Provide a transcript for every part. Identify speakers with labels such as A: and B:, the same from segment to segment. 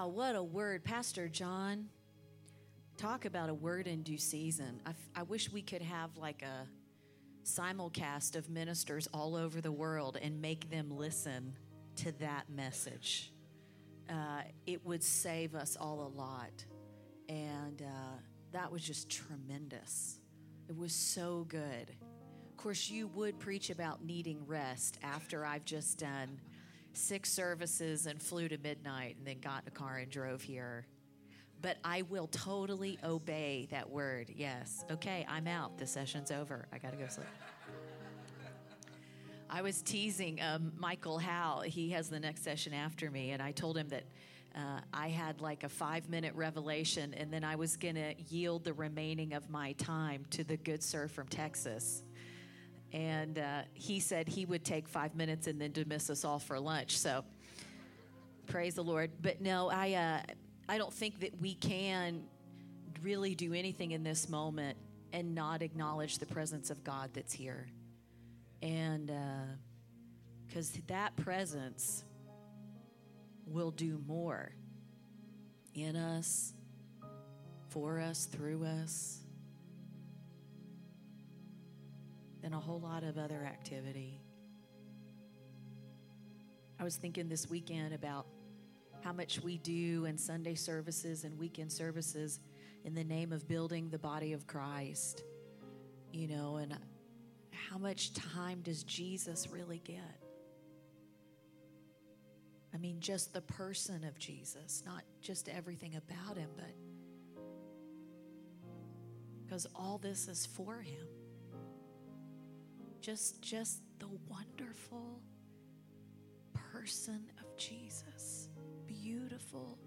A: Wow, what a word. Pastor John, talk about a word in due season. I, wish we could have like a simulcast of ministers all over the world and make them listen to that message. Uh, it would save us all a lot. And uh, that was just tremendous. It was so good. Of course, you would preach about needing rest after I've just done six services and flew to midnight and then got in a car and drove here. But I will totally obey that word. Yes. Okay, I'm out. The session's over. I got to go sleep. I was teasing um, Michael Howe. He has the next session after me, and I told him that uh, I had like a five minute revelation, and then I was going to yield the remaining of my time to the good sir from Texas. And uh, he said he would take five minutes and then dismiss us all for lunch. So praise the Lord. But no, I, uh, I don't think that we can really do anything in this moment and not acknowledge the presence of God that's here. And because uh, that presence will do more in us, for us, through us, than a whole lot of other activity. I was thinking this weekend about how much we do in Sunday services and weekend services in the name of building the body of Christ, you know, and how much time does Jesus really get? I mean, just the person of Jesus, not just everything about him, but because all this is for him. Just, just the wonderful person of Jesus. Beautiful,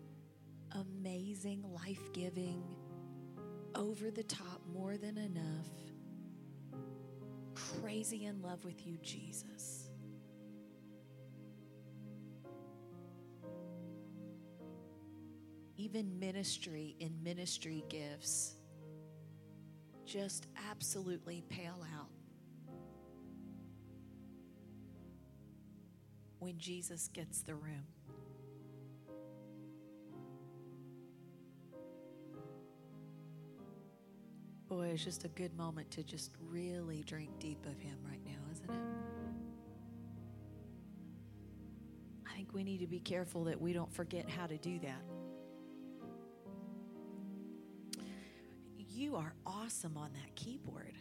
A: amazing, life giving, over the top, more than enough crazy in love with you, Jesus. Even ministry in ministry gifts just absolutely pale out when Jesus gets the room. Boy, it's just a good moment to just really drink deep of Him right now, isn't it? I think we need to be careful that we don't forget how to do that. You are awesome on that keyboard.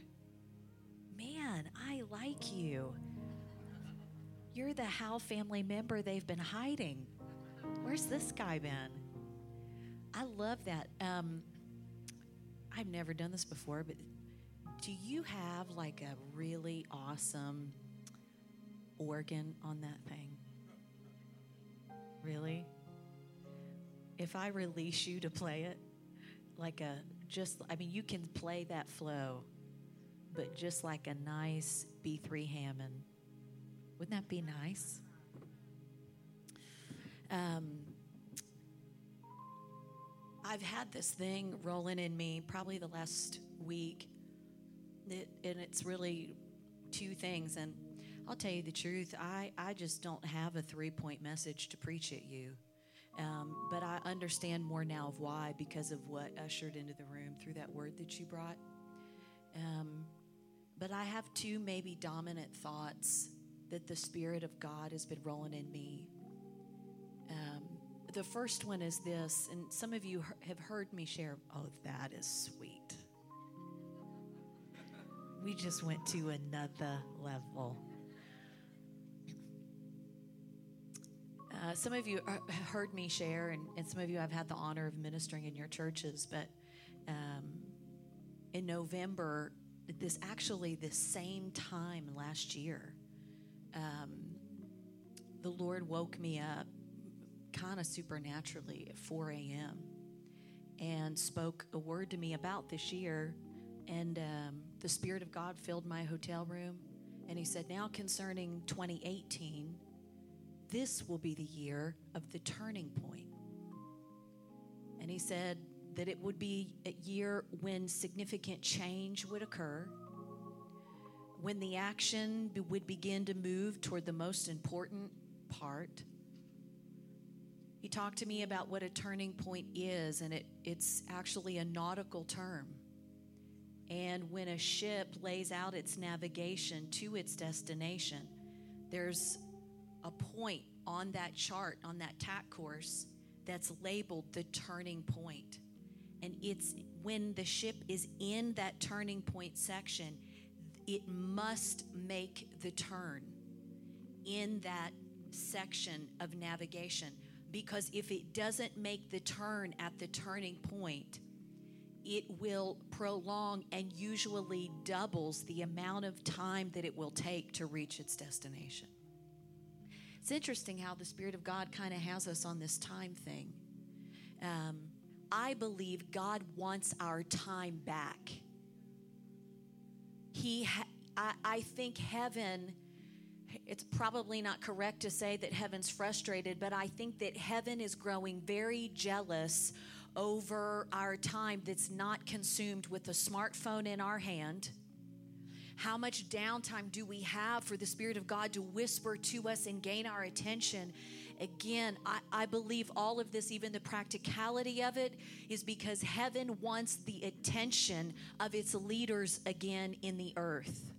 A: Man, I like you. You're the Howe family member they've been hiding. Where's this guy been? I love that. Um, I've never done this before, but do you have like a really awesome organ on that thing? Really? If I release you to play it, like a just, I mean, you can play that flow, but just like a nice B3 Hammond. Wouldn't that be nice? Um, I've had this thing rolling in me probably the last week, it, and it's really two things. And I'll tell you the truth, I, I just don't have a three point message to preach at you. Um, but I understand more now of why because of what ushered into the room through that word that you brought. Um, but I have two maybe dominant thoughts that the Spirit of God has been rolling in me. Um, the first one is this, and some of you have heard me share, oh, that is sweet. We just went to another level. Uh, some of you have heard me share, and, and, some of you have had the honor of ministering in your churches, but um, in November, this actually the same time last year, um, the Lord woke me up kind of supernaturally at 4 a.m. and spoke a word to me about this year. And um, the Spirit of God filled my hotel room. And He said, Now concerning 2018, this will be the year of the turning point. And He said that it would be a year when significant change would occur when the action would begin to move toward the most important part He talked to me about what a turning point is, and it, it's actually a nautical term. And when a ship lays out its navigation to its destination, there's a point on that chart, on that tack course, that's labeled the turning point. And it's when the ship is in that turning point section, it must make the turn in that section of navigation. Because if it doesn't make the turn at the turning point, it will prolong and usually doubles the amount of time that it will take to reach its destination. It's interesting how the Spirit of God kind of has us on this time thing. Um, I believe God wants our time back. He, ha- I, I think heaven it's probably not correct to say that heaven's frustrated, but I think that heaven is growing very jealous over our time that's not consumed with a smartphone in our hand. How much downtime do we have for the Spirit of God to whisper to us and gain our attention? Again, I, I, believe all of this, even the practicality of it, is because heaven wants the attention of its leaders again in the earth.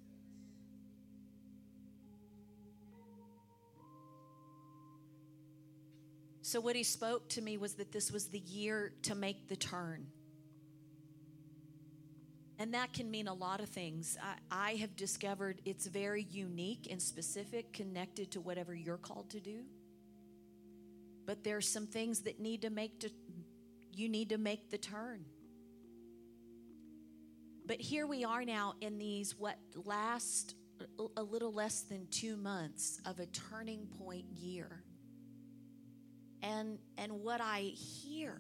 A: So, what he spoke to me was that this was the year to make the turn. And that can mean a lot of things. I, I, have discovered it's very unique and specific, connected to whatever you're called to do. But there's some things that need to make to, you need to make the turn. But here we are now in these what last a little less than 2 months of a turning point year. And, and what I hear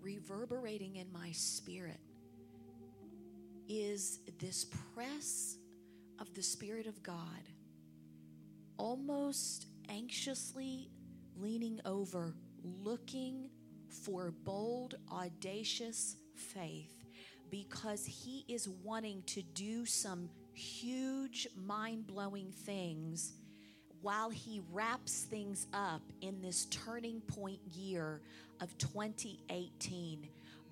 A: reverberating in my spirit is this press of the Spirit of God, almost anxiously leaning over, looking for bold, audacious faith because He is wanting to do some huge, mind blowing things while he wraps things up in this turning point year of 2018.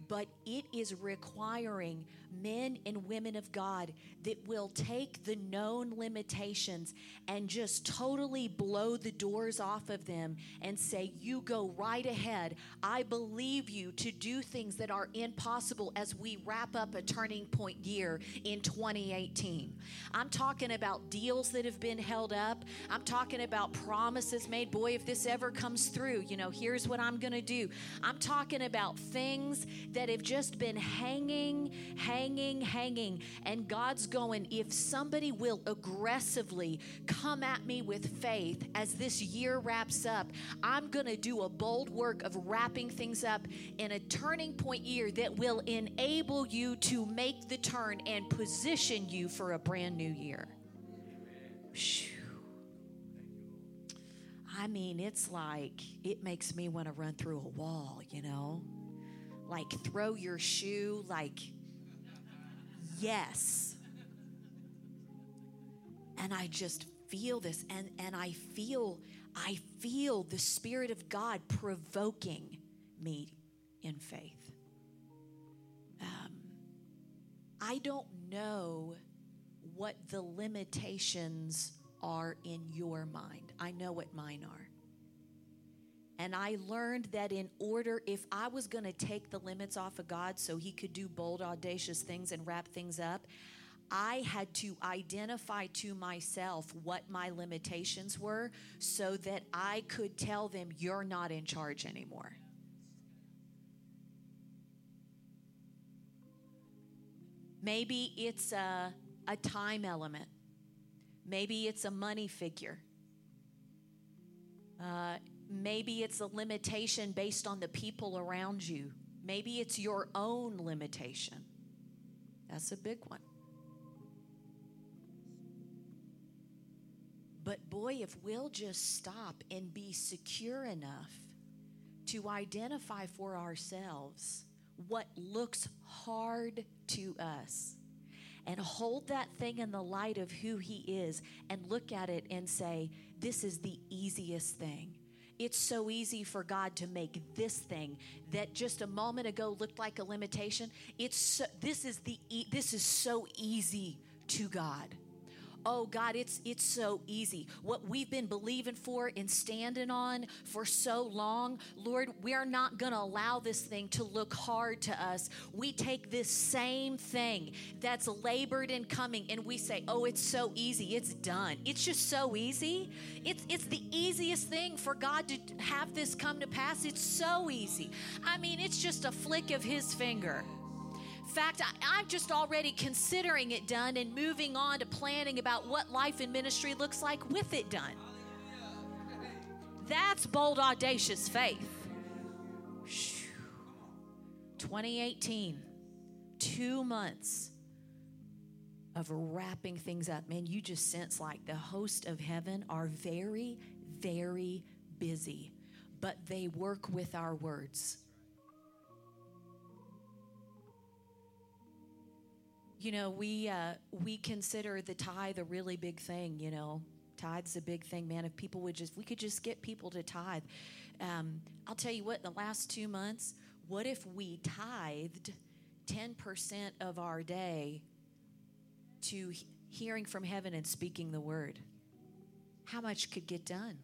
A: But it is requiring men and women of God that will take the known limitations and just totally blow the doors off of them and say, You go right ahead. I believe you to do things that are impossible as we wrap up a turning point year in 2018. I'm talking about deals that have been held up, I'm talking about promises made. Boy, if this ever comes through, you know, here's what I'm going to do. I'm talking about things that have just been hanging, hanging hanging. And God's going, if somebody will aggressively come at me with faith as this year wraps up, I'm going to do a bold work of wrapping things up in a turning point year that will enable you to make the turn and position you for a brand new year. I mean, it's like it makes me want to run through a wall, you know? Like throw your shoe, like yes. And I just feel this and and I feel I feel the spirit of God provoking me in faith. Um, I don't know what the limitations are in your mind. I know what mine are. And I learned that in order, if I was going to take the limits off of God so he could do bold, audacious things and wrap things up, I had to identify to myself what my limitations were so that I could tell them, You're not in charge anymore. Maybe it's a, a time element, maybe it's a money figure. Uh, Maybe it's a limitation based on the people around you. Maybe it's your own limitation. That's a big one. But boy, if we'll just stop and be secure enough to identify for ourselves what looks hard to us and hold that thing in the light of who He is and look at it and say, This is the easiest thing it's so easy for God to make this thing that just a moment ago looked like a limitation. It's so, this is the this is so easy to God. Oh God, it's it's so easy. What we've been believing for and standing on for so long, Lord, we're not going to allow this thing to look hard to us. We take this same thing that's labored in coming and we say, "Oh, it's so easy. It's done. It's just so easy." It's it's the easiest thing for God to have this come to pass. It's so easy. I mean, it's just a flick of his finger fact, I, am just already considering it done and moving on to planning about what life in ministry looks like with it done. That's bold, audacious faith. 2018, two months of wrapping things up. Man, you just sense like the host of heaven are very, very busy, but they work with our words. You know, we uh, we consider the tithe a really big thing. You know, tithe's a big thing, man. If people would just, we could just get people to tithe. Um, I'll tell you what. In the last two months, what if we tithed ten percent of our day to he- hearing from heaven and speaking the word? How much could get done?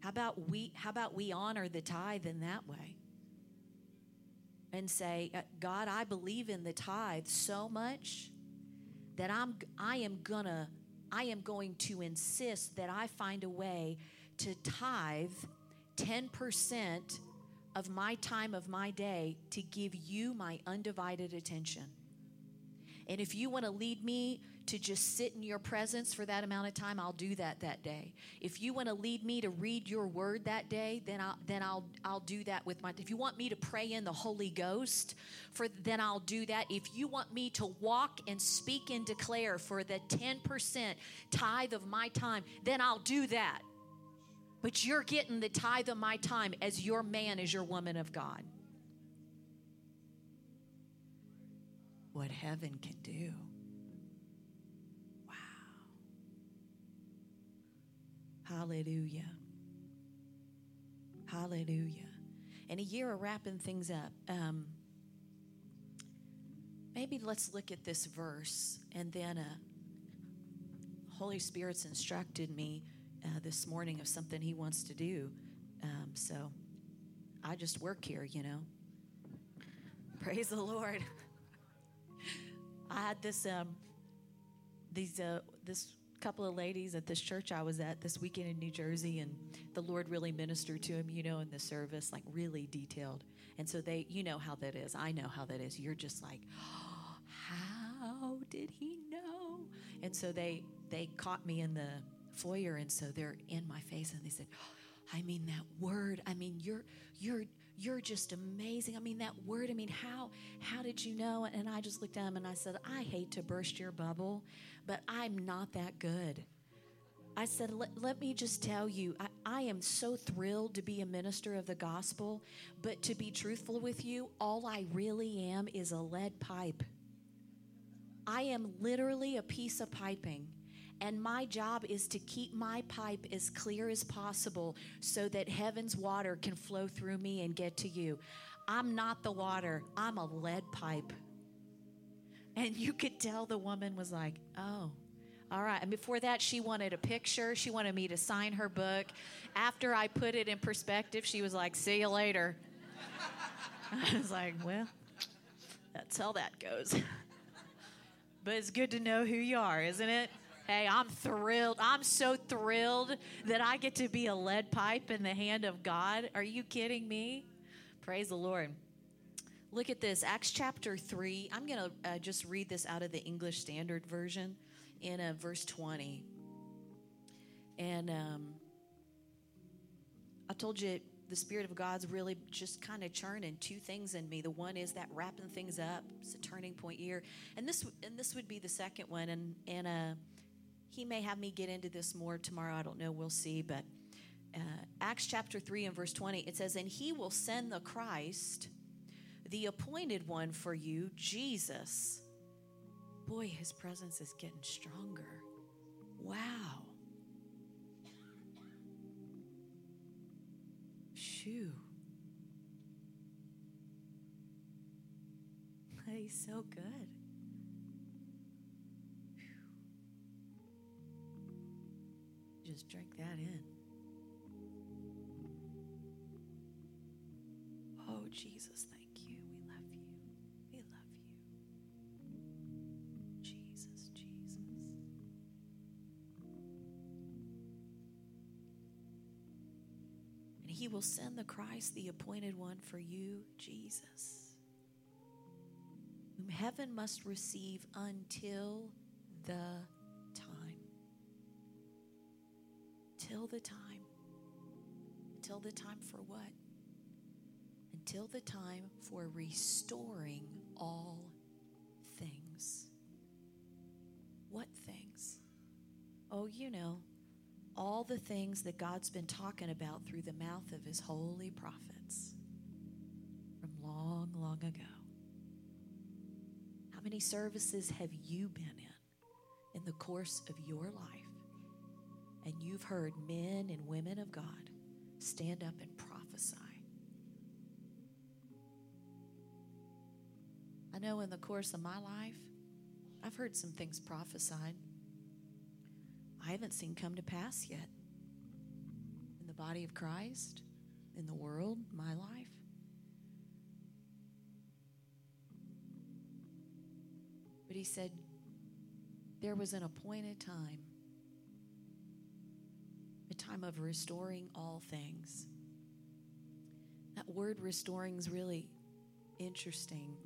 A: How about we? How about we honor the tithe in that way? And say, uh, God, I believe in the tithe so much that I'm I am gonna I am going to insist that I find a way to tithe 10% of my time of my day to give you my undivided attention. And if you want to lead me to just sit in your presence for that amount of time, I'll do that that day. If you want to lead me to read your word that day, then I'll then I'll I'll do that with my if you want me to pray in the Holy Ghost, for then I'll do that. If you want me to walk and speak and declare for the 10% tithe of my time, then I'll do that. But you're getting the tithe of my time as your man, as your woman of God. what heaven can do. Hallelujah. Hallelujah. And a year of wrapping things up. Um, maybe let's look at this verse and then uh, Holy Spirit's instructed me uh, this morning of something He wants to do. Um, so I just work here, you know. Praise the Lord. I had this um, these uh, this couple of ladies at this church I was at this weekend in New Jersey, and the Lord really ministered to him, you know, in the service, like really detailed. And so they, you know how that is. I know how that is. You're just like, oh, how did he know? And so they they caught me in the foyer, and so they're in my face, and they said, oh, I mean that word. I mean you're you're you're just amazing. I mean, that word, I mean, how how did you know? And I just looked at him and I said, I hate to burst your bubble, but I'm not that good. I said, let, let me just tell you, I, I am so thrilled to be a minister of the gospel, but to be truthful with you, all I really am is a lead pipe. I am literally a piece of piping. And my job is to keep my pipe as clear as possible so that heaven's water can flow through me and get to you. I'm not the water, I'm a lead pipe. And you could tell the woman was like, oh, all right. And before that, she wanted a picture. She wanted me to sign her book. After I put it in perspective, she was like, see you later. I was like, well, that's how that goes. but it's good to know who you are, isn't it? Hey, I'm thrilled. I'm so thrilled that I get to be a lead pipe in the hand of God. Are you kidding me? Praise the Lord. Look at this, Acts chapter 3. I'm going to uh, just read this out of the English Standard Version in uh, verse 20. And um, I told you the Spirit of God's really just kind of churning two things in me. The one is that wrapping things up. It's a turning point year, and this and this would be the second one. And and uh, he may have me get into this more tomorrow. I don't know. We'll see. But uh, Acts chapter 3 and verse 20, it says, And he will send the Christ, the appointed one for you, Jesus. Boy, his presence is getting stronger. Wow. Shoo. He's so good. Just drink that in. Oh, Jesus, thank you. We love you. We love you. Jesus, Jesus. And he will send the Christ, the appointed one for you, Jesus, whom heaven must receive until the Till the time. Until the time for what? Until the time for restoring all things. What things? Oh, you know, all the things that God's been talking about through the mouth of his holy prophets from long, long ago. How many services have you been in in the course of your life? And you've heard men and women of God stand up and prophesy. I know in the course of my life, I've heard some things prophesied I haven't seen come to pass yet in the body of Christ, in the world, my life. But he said, there was an appointed time, time of restoring all things. That word restoring is really interesting.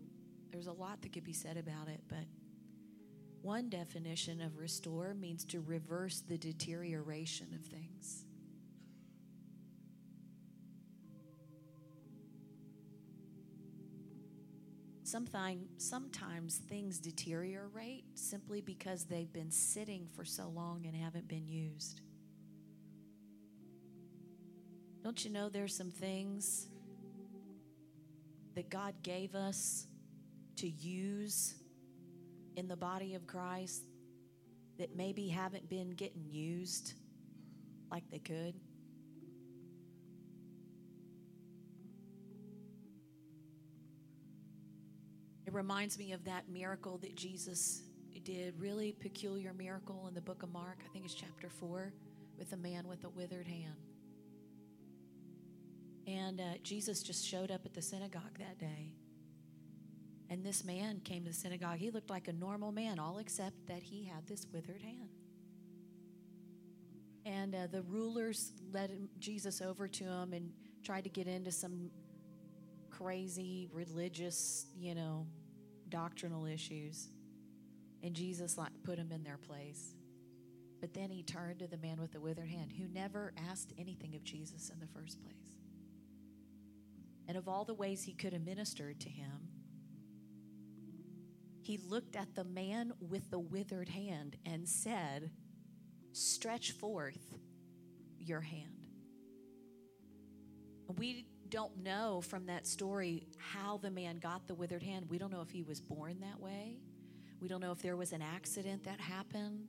A: There's a lot that could be said about it, but one definition of restore means to reverse the deterioration of things. Sometimes, sometimes things deteriorate simply because they've been sitting for so long and haven't been used. Don't you know there's some things that God gave us to use in the body of Christ that maybe haven't been getting used like they could? It reminds me of that miracle that Jesus did, really peculiar miracle in the book of Mark, I think it's chapter 4, with a man with a withered hand. And uh, Jesus just showed up at the synagogue that day. And this man came to the synagogue. He looked like a normal man, all except that he had this withered hand. And uh, the rulers led Jesus over to him and tried to get into some crazy religious, you know, doctrinal issues. And Jesus like put him in their place. But then he turned to the man with the withered hand who never asked anything of Jesus in the first place. And of all the ways he could have ministered to him, he looked at the man with the withered hand and said, Stretch forth your hand. We don't know from that story how the man got the withered hand. We don't know if he was born that way. We don't know if there was an accident that happened,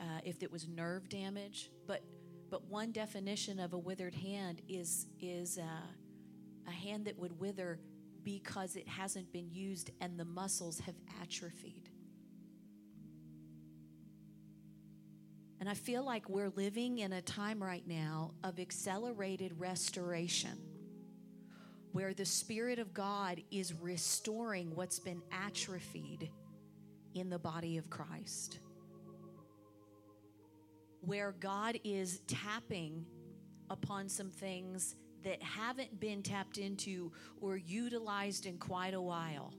A: uh, if it was nerve damage. But but one definition of a withered hand is is uh, a hand that would wither because it hasn't been used and the muscles have atrophied. And I feel like we're living in a time right now of accelerated restoration where the Spirit of God is restoring what's been atrophied in the body of Christ. Where God is tapping upon some things that haven't been tapped into or utilized in quite a while.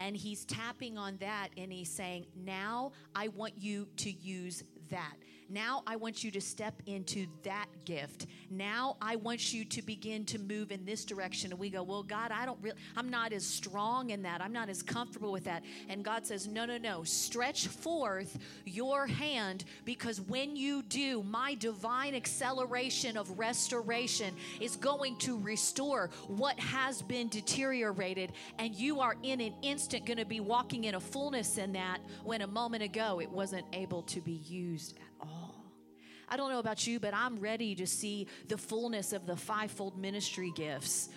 A: And he's tapping on that and he's saying, Now I want you to use that. Now I want you to step into that gift. Now I want you to begin to move in this direction. And we go, Well, God, I don't really, I'm not as strong in that. I'm not as comfortable with that. And God says, No, no, no. Stretch forth your hand because when you do, my divine acceleration of restoration is going to restore what has been deteriorated. And you are in an instant going to be walking in a fullness in that when a moment ago it wasn't able to be used at all. I don't know about you, but I'm ready to see the fullness of the fivefold ministry gifts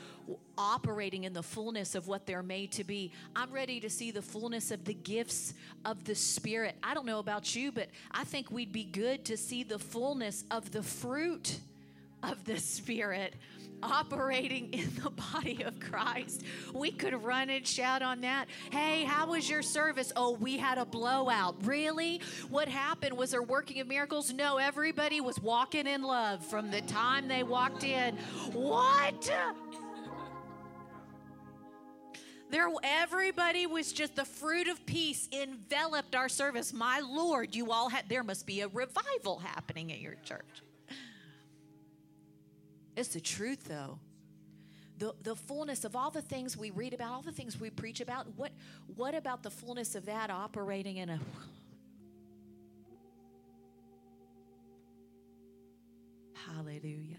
A: operating in the fullness of what they're made to be. I'm ready to see the fullness of the gifts of the Spirit. I don't know about you, but I think we'd be good to see the fullness of the fruit of the Spirit operating in the body of Christ. We could run and shout on that. Hey, how was your service? Oh, we had a blowout. Really? What happened? Was there working of miracles? No, everybody was walking in love from the time they walked in. What? There, everybody was just the fruit of peace enveloped our service. My Lord, you all had, there must be a revival happening at your church. It's the truth, though. The, the fullness of all the things we read about, all the things we preach about, what, what about the fullness of that operating in a. Hallelujah.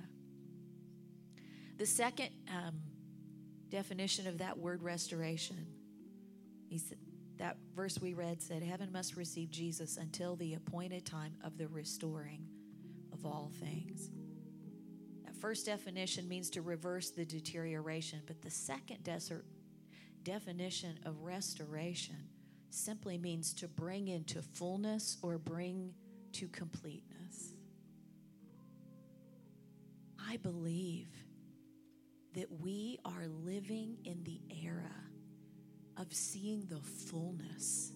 A: The second um, definition of that word restoration. He said that verse we read said, Heaven must receive Jesus until the appointed time of the restoring of all things. First definition means to reverse the deterioration, but the second desert definition of restoration simply means to bring into fullness or bring to completeness. I believe that we are living in the era of seeing the fullness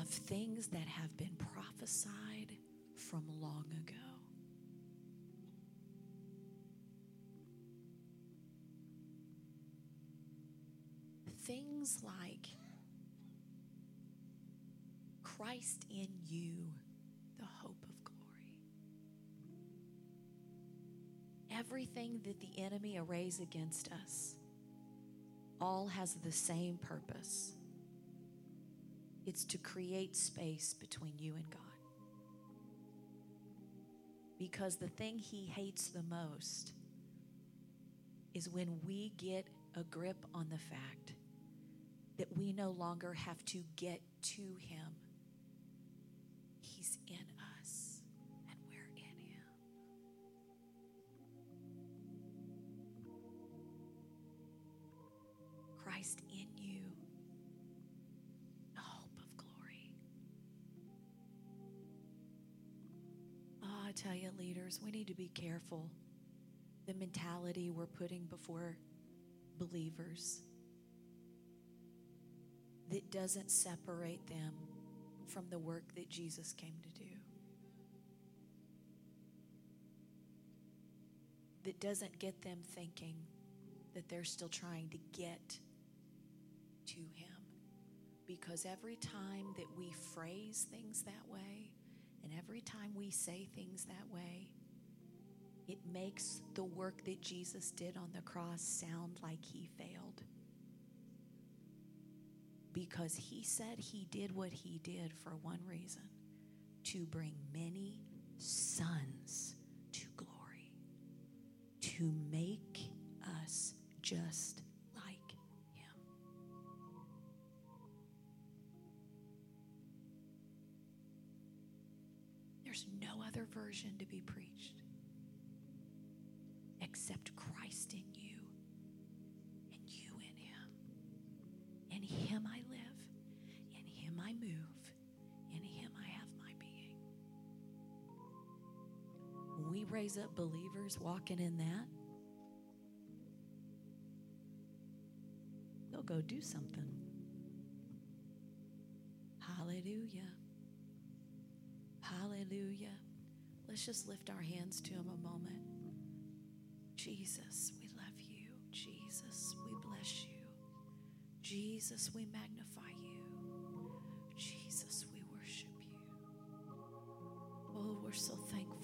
A: of things that have been prophesied from long ago. Things like Christ in you the hope of glory. everything that the enemy arrays against us all has the same purpose it's to create space between you and God. Because the thing he hates the most is when we get a grip on the fact that we no longer have to get to him He's in us and we're in him. Christ in you, the hope of glory. Oh, I tell you, leaders, we need to be careful. The mentality we're putting before believers that doesn't separate them from the work that Jesus came to do. That doesn't get them thinking that they're still trying to get to Him. Because every time that we phrase things that way, and every time we say things that way, it makes the work that Jesus did on the cross sound like He failed. Because He said He did what He did for one reason to bring many sons to glory, to make us just like him. There's no other version to be preached raise up believers walking in that, they'll go do something. Hallelujah. Hallelujah. Let's just lift our hands to Him a moment. Jesus, we love you. Jesus, we bless you. Jesus, we magnify you. Jesus, we worship you. Oh, we're so thankful.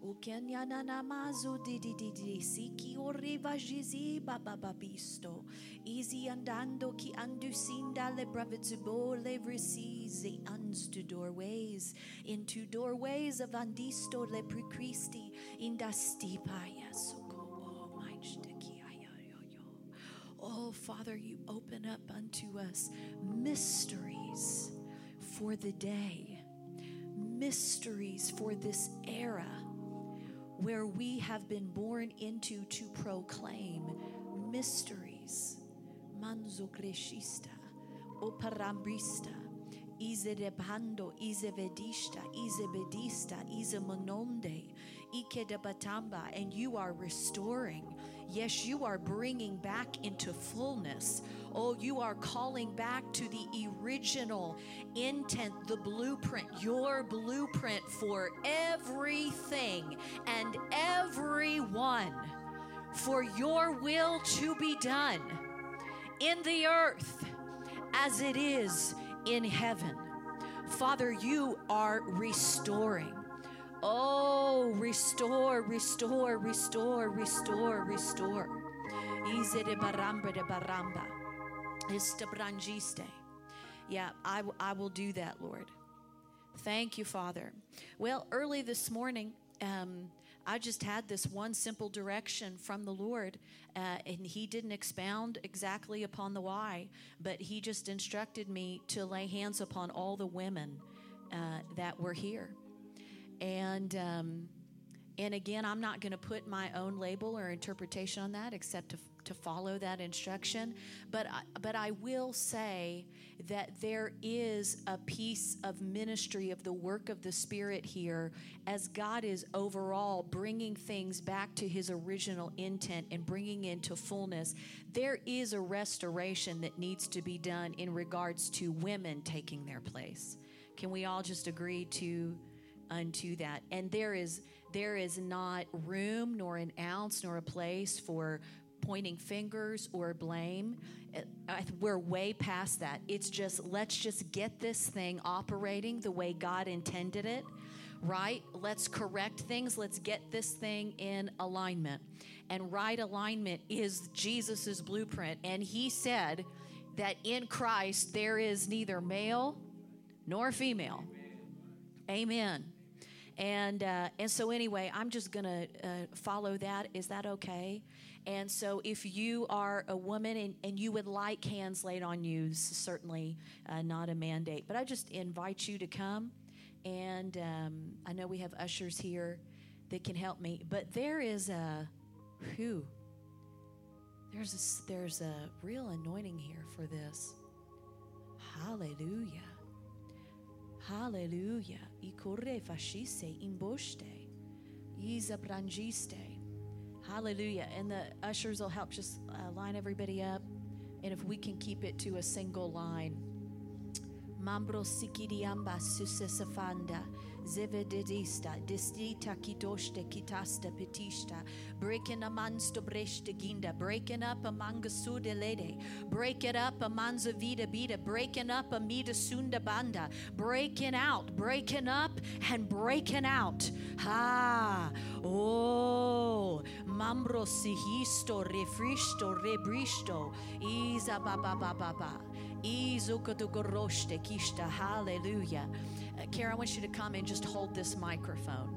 A: Ukenya na namazu di di di di siki oreva jizi bababisto. Easy andando ki andusinda le bravizubo le vrisizi unsto doorways. Into doorways of andisto le precristi indastipaya soko oh my shteki Oh Father, you open up unto us mysteries for the day, mysteries for this era where we have been born into to proclaim mysteries. Manzo greshista, oparambrista, izerebando, izevedista, izebedista, izemononde, ikedebatamba, and you are restoring. Yes, you are bringing back into fullness. Oh, you are calling back to the original intent, the blueprint, your blueprint for everything and everyone, for your will to be done in the earth as it is in heaven. Father, you are restoring. Oh, restore, restore, restore, restore, restore. Ize de baramba de baramba. Estabrangiste. Yeah, I will do that, Lord. Thank you, Father. Well, early this morning, um, I just had this one simple direction from the Lord, uh, and He didn't expound exactly upon the why, but He just instructed me to lay hands upon all the women uh, that were here. And um, and again, I'm not going to put my own label or interpretation on that, except to, to follow that instruction. But but I will say that there is a piece of ministry of the work of the Spirit here, as God is overall bringing things back to His original intent and bringing into fullness. There is a restoration that needs to be done in regards to women taking their place. Can we all just agree to? Unto that. And there is there is not room nor an ounce nor a place for pointing fingers or blame. Uh, We're way past that. It's just let's just get this thing operating the way God intended it. Right? Let's correct things. Let's get this thing in alignment. And right alignment is Jesus's blueprint. And he said that in Christ there is neither male nor female. Amen. And uh, and so anyway, I'm just gonna uh, follow that. Is that okay? And so if you are a woman and, and you would like hands laid on you, certainly uh, not a mandate. But I just invite you to come. And um, I know we have ushers here that can help me. But there is a who. There's a, there's a real anointing here for this. Hallelujah. Hallelujah. Ikore fasciste imboste. Isa brangiste. Hallelujah. And the ushers will help just uh, line everybody up. And if we can keep it to a single line. Mambro sikiriamba susesafanda. Zevedidista, distita kitoshte kitasta petista, breaking a mansto breshte ginda, breaking up a manga sude lede, break it up a manza vida bida, breaking up a mida sunda banda, breaking out, breaking up and breaking out. Ha, oh, mambro sihisto, refristo, rebristo, isa ba ba ba ba ba. Hallelujah. Uh, Kara, I want you to come and just hold this microphone.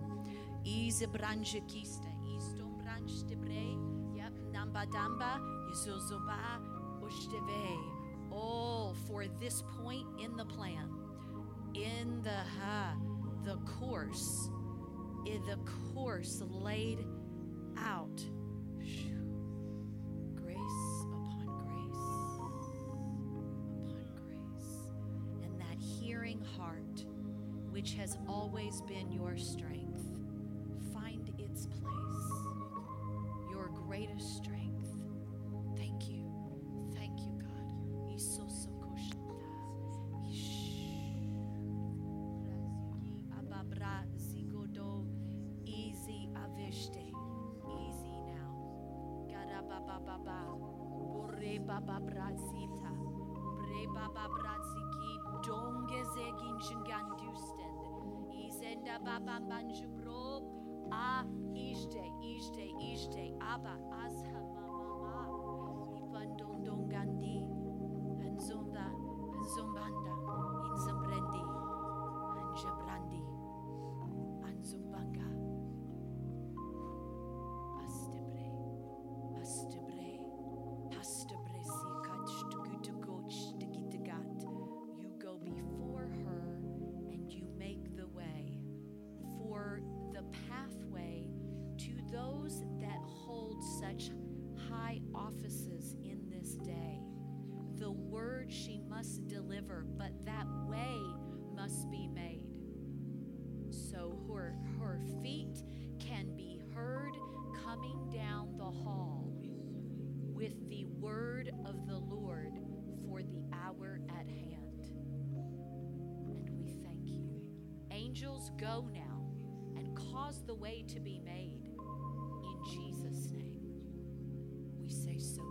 A: All for this point in the plan. In the ha. The course. In the course laid out. Always been your strength, find its place. Your greatest strength. Thank you. Thank you, God. Easy avishte. Easy now.
B: Shingandusten. Enda babanjubro. A iste, iste, iste. Aba azha mama. Ipandondongandi. Deliver, but that way must be made so her, her feet can be heard coming down the hall with the word of the Lord for the hour at hand. And we thank you. Angels, go now and cause the way to be made in Jesus' name. We say, so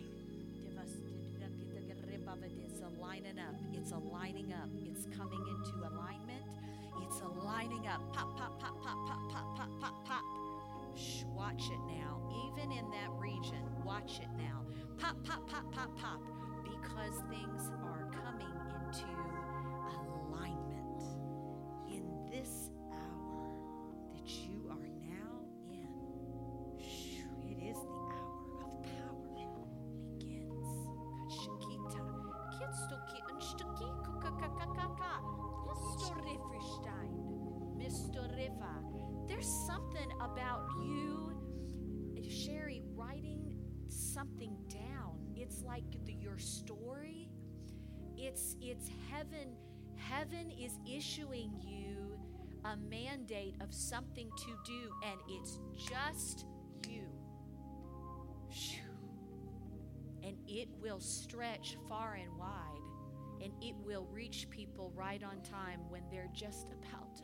B: It's aligning up. It's aligning up. It's coming into alignment. It's aligning up. Pop, pop, pop, pop, pop, pop, pop, pop, pop. Shh, watch it now. Even in that region, watch it now. Pop, pop, pop, pop, pop. Because things are coming into something down. It's like the, your story. It's it's heaven. Heaven is issuing you a mandate of something to do, and it's just you. And it will stretch far and wide, and it will reach people right on time when they're just about to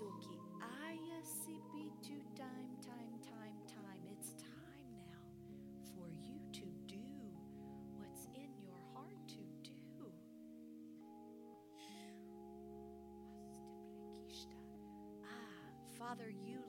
B: Izoki ayasibitu time, time, time, time. It's time now for you to do what's in your heart to do. Ah, Father, you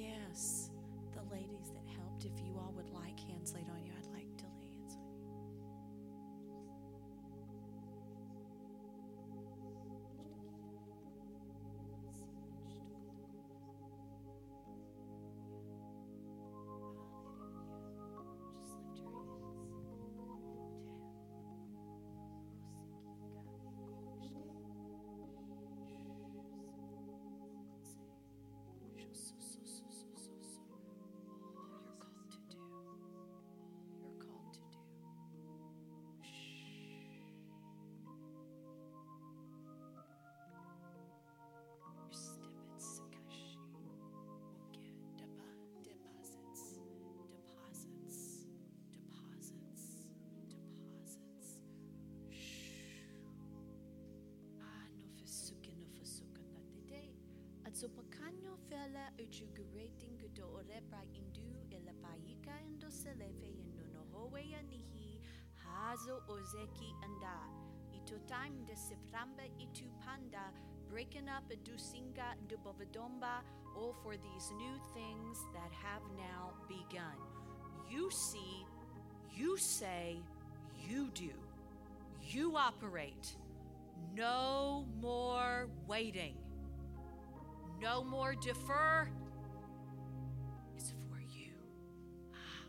B: Yes, the ladies that helped, if you all would like So pakanyo fela ujugureting gudo orepa indu ela paika endo selefe endo no howe nihi hazo ozeki anda. Ito time de siframba itu panda breaking up dusinga de bovadomba all for these new things that have now begun. You see, you say, you do. You operate. No more waiting. No more defer. It's for you. Ah.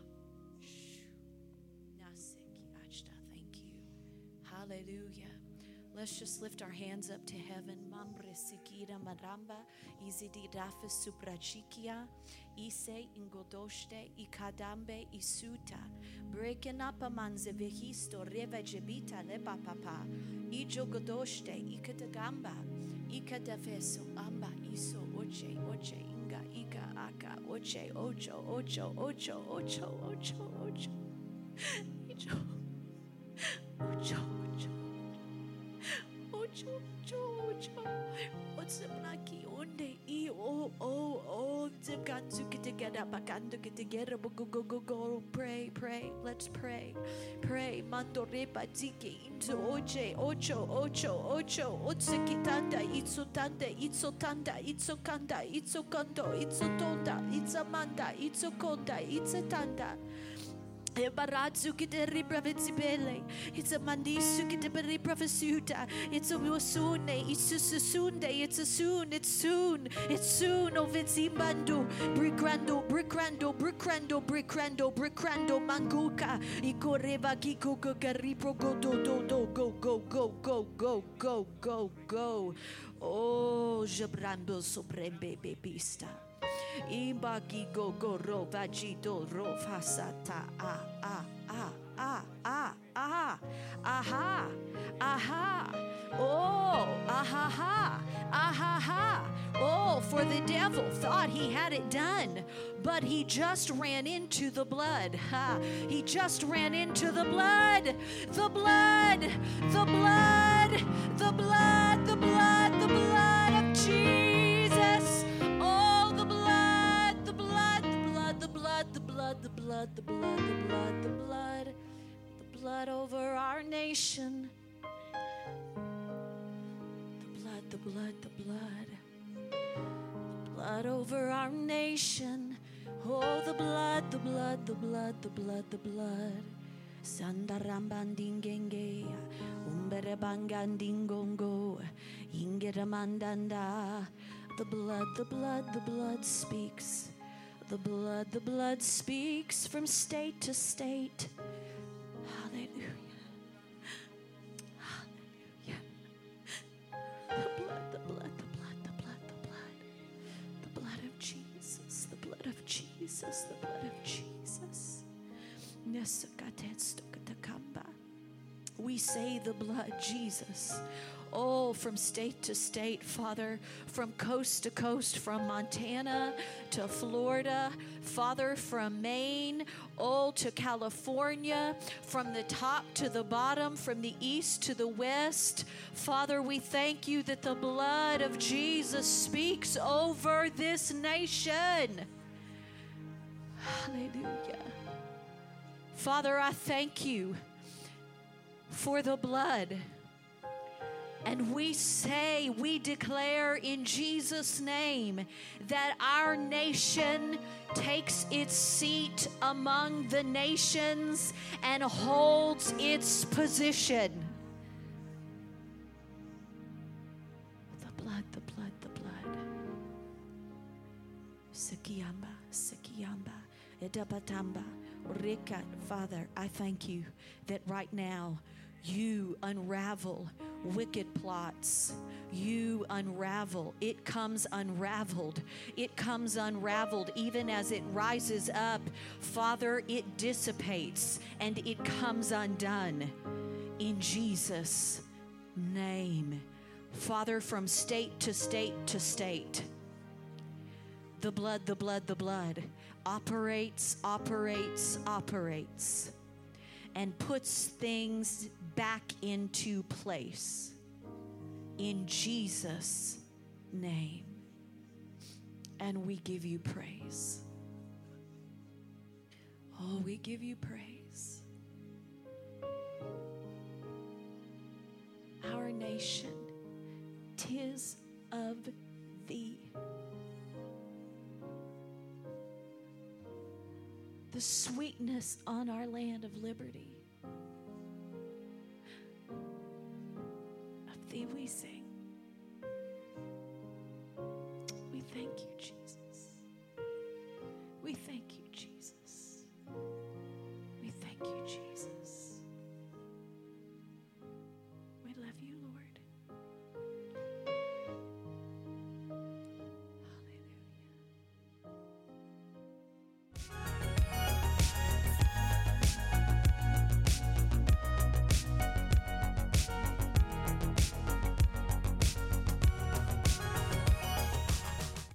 B: Thank you. Hallelujah. Let's just lift our hands up to heaven. Mambre sikira maramba, izidi rafa suprachikia, ise ingodoshte ikadambe isuta, breaking up amanze vehisto reva jebita leba papa, ijo godoshte ikatagamba, ikadafeso amba iso oche oche inga ika aka oche ocho ocho ocho ocho ocho ocho ijo ocho ocho ocho ocho ocho Otsemlaki onde i o o o zimkanzuki together bakanduki together go go go go pray pray let's pray. Pray mandorepa ziki into oche ocho ocho ocho otsekitanda itsutanda itsutanda itsukanda itsukando itsutonda itsamanda itsukonda itsetanda it's a ripravasuta. It's a wasune. It's a susunde. It's a soon. It's soon. It's soon. Oh vitsimbandu. Brikrando. Brikrando. Brikrando. Brikrando. Brikrando. Manguka. Ikoreva kiko kakaripro go do do do go go go go go go go go. Oh, jabrando soprembe bebista. Imbaki go go ro vagito ro fasata ah ah ah ah ah ah aha aha oh aha ha aha ha oh for the devil thought he had it done but he just ran into the blood ha he just ran into the blood the blood the blood the blood the blood the blood blood the blood the blood the blood the blood over our nation the blood the blood the blood the blood over our nation oh the blood the blood the blood the blood the blood Sandarambandingenge, umberebangandingongo, ingeramandanda. The blood, the blood, the blood speaks. The blood, the blood speaks from state to state. Hallelujah. Hallelujah. The blood, the blood, the blood, the blood, the blood. The blood of Jesus, the blood of Jesus, the blood of Jesus. We say the blood, Jesus. Oh, from state to state, Father, from coast to coast, from Montana to Florida, Father, from Maine, oh, to California, from the top to the bottom, from the east to the west. Father, we thank you that the blood of Jesus speaks over this nation. Hallelujah. Father, I thank you for the blood. And we say, we declare in Jesus' name that our nation takes its seat among the nations and holds its position. The blood, the blood, the blood. Sikiyamba, Sikiyamba, Edabatamba, Rika. Father, I thank you that right now you unravel wicked plots. You unravel. It comes unraveled. It comes unraveled even as it rises up. Father, it dissipates and it comes undone. In Jesus' name. Father, from state to state to state the blood, the blood, the blood operates, operates, operates, and puts things back into place. In Jesus' name.
A: And we give you praise. Oh, we give you praise. Our nation, tis of thee. The sweetness on our land of liberty. thee we sing. We thank you, Jesus. We thank you.